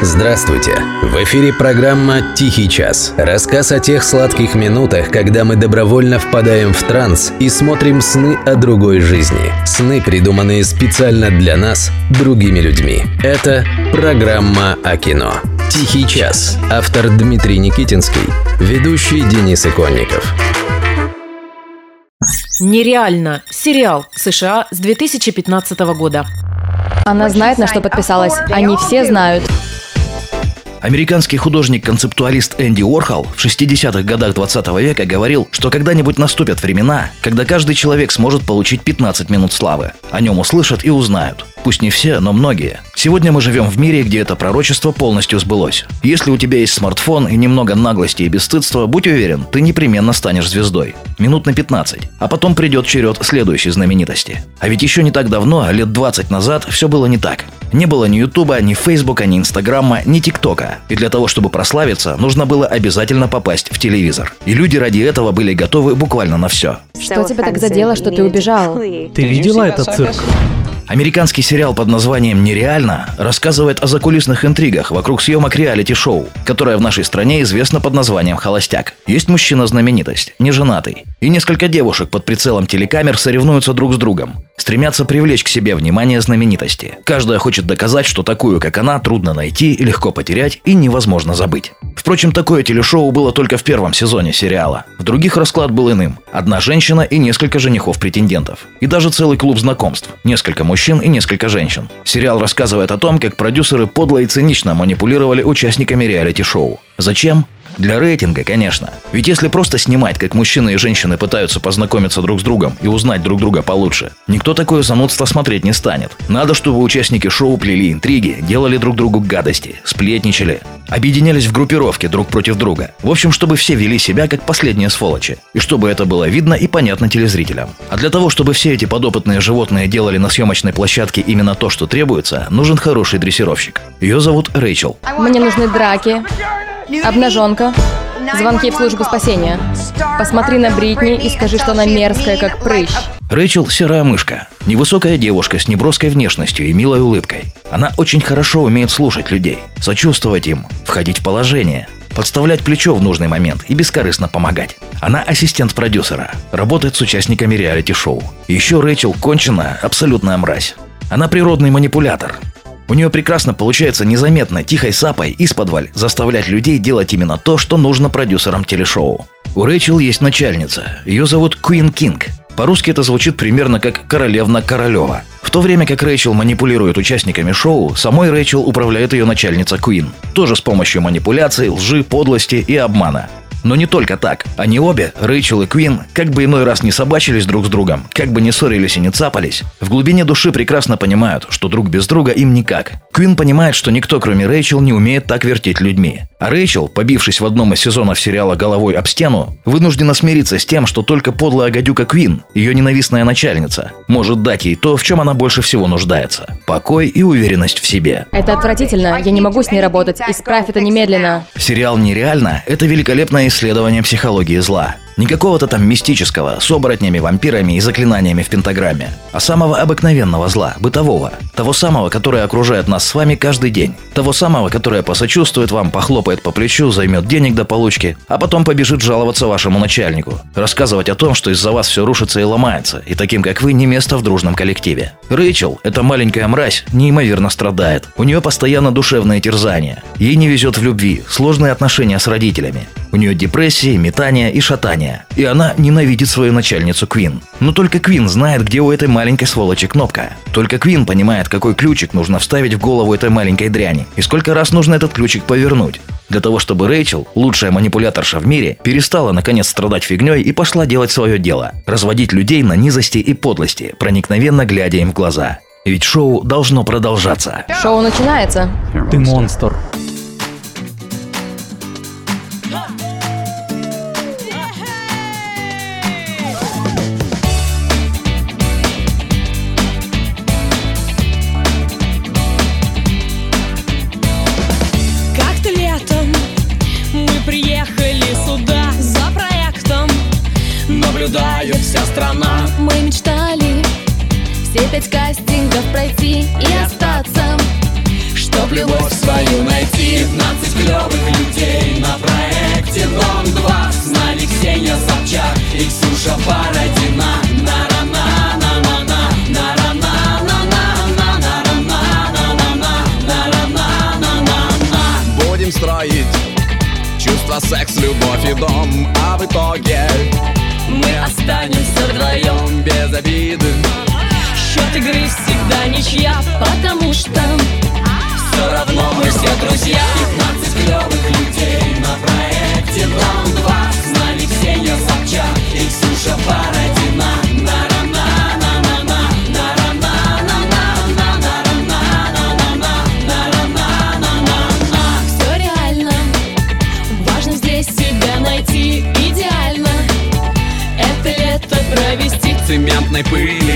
Здравствуйте! В эфире программа «Тихий час». Рассказ о тех сладких минутах, когда мы добровольно впадаем в транс и смотрим сны о другой жизни. Сны, придуманные специально для нас, другими людьми. Это программа о кино. «Тихий час». Автор Дмитрий Никитинский. Ведущий Денис Иконников. Нереально. Сериал США с 2015 года. Она знает, на что подписалась. Они все знают. Американский художник-концептуалист Энди Уорхол в 60-х годах 20 века говорил, что когда-нибудь наступят времена, когда каждый человек сможет получить 15 минут славы. О нем услышат и узнают. Пусть не все, но многие. Сегодня мы живем в мире, где это пророчество полностью сбылось. Если у тебя есть смартфон и немного наглости и бесстыдства, будь уверен, ты непременно станешь звездой. Минут на 15. А потом придет черед следующей знаменитости. А ведь еще не так давно, лет 20 назад, все было не так. Не было ни Ютуба, ни Фейсбука, ни Инстаграма, ни ТикТока. И для того, чтобы прославиться, нужно было обязательно попасть в телевизор. И люди ради этого были готовы буквально на все. Что тебя так задело, что ты убежал? Ты видела этот цирк? Американский сериал под названием «Нереально» рассказывает о закулисных интригах вокруг съемок реалити-шоу, которое в нашей стране известно под названием «Холостяк». Есть мужчина-знаменитость, неженатый, и несколько девушек под прицелом телекамер соревнуются друг с другом, стремятся привлечь к себе внимание знаменитости. Каждая хочет доказать, что такую, как она, трудно найти, легко потерять и невозможно забыть. Впрочем, такое телешоу было только в первом сезоне сериала. В других расклад был иным. Одна женщина и несколько женихов-претендентов. И даже целый клуб знакомств. Несколько мужчин и несколько женщин. Сериал рассказывает о том, как продюсеры подло и цинично манипулировали участниками реалити-шоу. Зачем? Для рейтинга, конечно. Ведь если просто снимать, как мужчины и женщины пытаются познакомиться друг с другом и узнать друг друга получше, никто такое занудство смотреть не станет. Надо, чтобы участники шоу плели интриги, делали друг другу гадости, сплетничали, объединялись в группировки друг против друга. В общем, чтобы все вели себя как последние сволочи. И чтобы это было видно и понятно телезрителям. А для того, чтобы все эти подопытные животные делали на съемочной площадке именно то, что требуется, нужен хороший дрессировщик. Ее зовут Рэйчел. Мне нужны драки, обнаженка, звонки в службу спасения. Посмотри на Бритни и скажи, что она мерзкая, как прыщ. Рэйчел – серая мышка. Невысокая девушка с неброской внешностью и милой улыбкой. Она очень хорошо умеет слушать людей, сочувствовать им, входить в положение, подставлять плечо в нужный момент и бескорыстно помогать. Она ассистент продюсера, работает с участниками реалити-шоу. Еще Рэйчел кончена, абсолютная мразь. Она природный манипулятор. У нее прекрасно получается незаметно, тихой сапой, из подваль заставлять людей делать именно то, что нужно продюсерам телешоу. У Рэйчел есть начальница. Ее зовут Куин Кинг. По-русски это звучит примерно как «королевна Королева». В то время как Рэйчел манипулирует участниками шоу, самой Рэйчел управляет ее начальница Куин. Тоже с помощью манипуляций, лжи, подлости и обмана. Но не только так. Они обе, Рэйчел и Квин, как бы иной раз не собачились друг с другом, как бы не ссорились и не цапались, в глубине души прекрасно понимают, что друг без друга им никак. Квин понимает, что никто, кроме Рэйчел, не умеет так вертеть людьми. А Рэйчел, побившись в одном из сезонов сериала головой об стену, вынуждена смириться с тем, что только подлая гадюка Квин, ее ненавистная начальница, может дать ей то, в чем она больше всего нуждается – покой и уверенность в себе. Это отвратительно, я не могу с ней работать, исправь это немедленно. Сериал «Нереально» – это великолепное исследование психологии зла. Не какого-то там мистического, с оборотнями, вампирами и заклинаниями в пентаграмме, а самого обыкновенного зла, бытового. Того самого, которое окружает нас с вами каждый день. Того самого, которое посочувствует вам, похлопает по плечу, займет денег до получки, а потом побежит жаловаться вашему начальнику. Рассказывать о том, что из-за вас все рушится и ломается, и таким, как вы, не место в дружном коллективе. Рэйчел, эта маленькая мразь, неимоверно страдает. У нее постоянно душевное терзание. Ей не везет в любви, сложные отношения с родителями. У нее депрессии, метания и шатания. И она ненавидит свою начальницу Квин. Но только Квин знает, где у этой маленькой сволочи кнопка. Только Квин понимает, какой ключик нужно вставить в голову этой маленькой дряни. И сколько раз нужно этот ключик повернуть. Для того, чтобы Рэйчел, лучшая манипуляторша в мире, перестала наконец страдать фигней и пошла делать свое дело. Разводить людей на низости и подлости, проникновенно глядя им в глаза. Ведь шоу должно продолжаться. Шоу начинается. Ты монстр. Страна. Мы мечтали все пять кастингов пройти и остаться. Чтоб любовь свою найти. 15 клевых людей на проекте Дом-2 Знали Ксения Собчак и Ксюша Бородина останемся вдвоем без обиды. Счет игры всегда ничья, потому что Все равно мы все друзья. 15 клевых людей на I płynie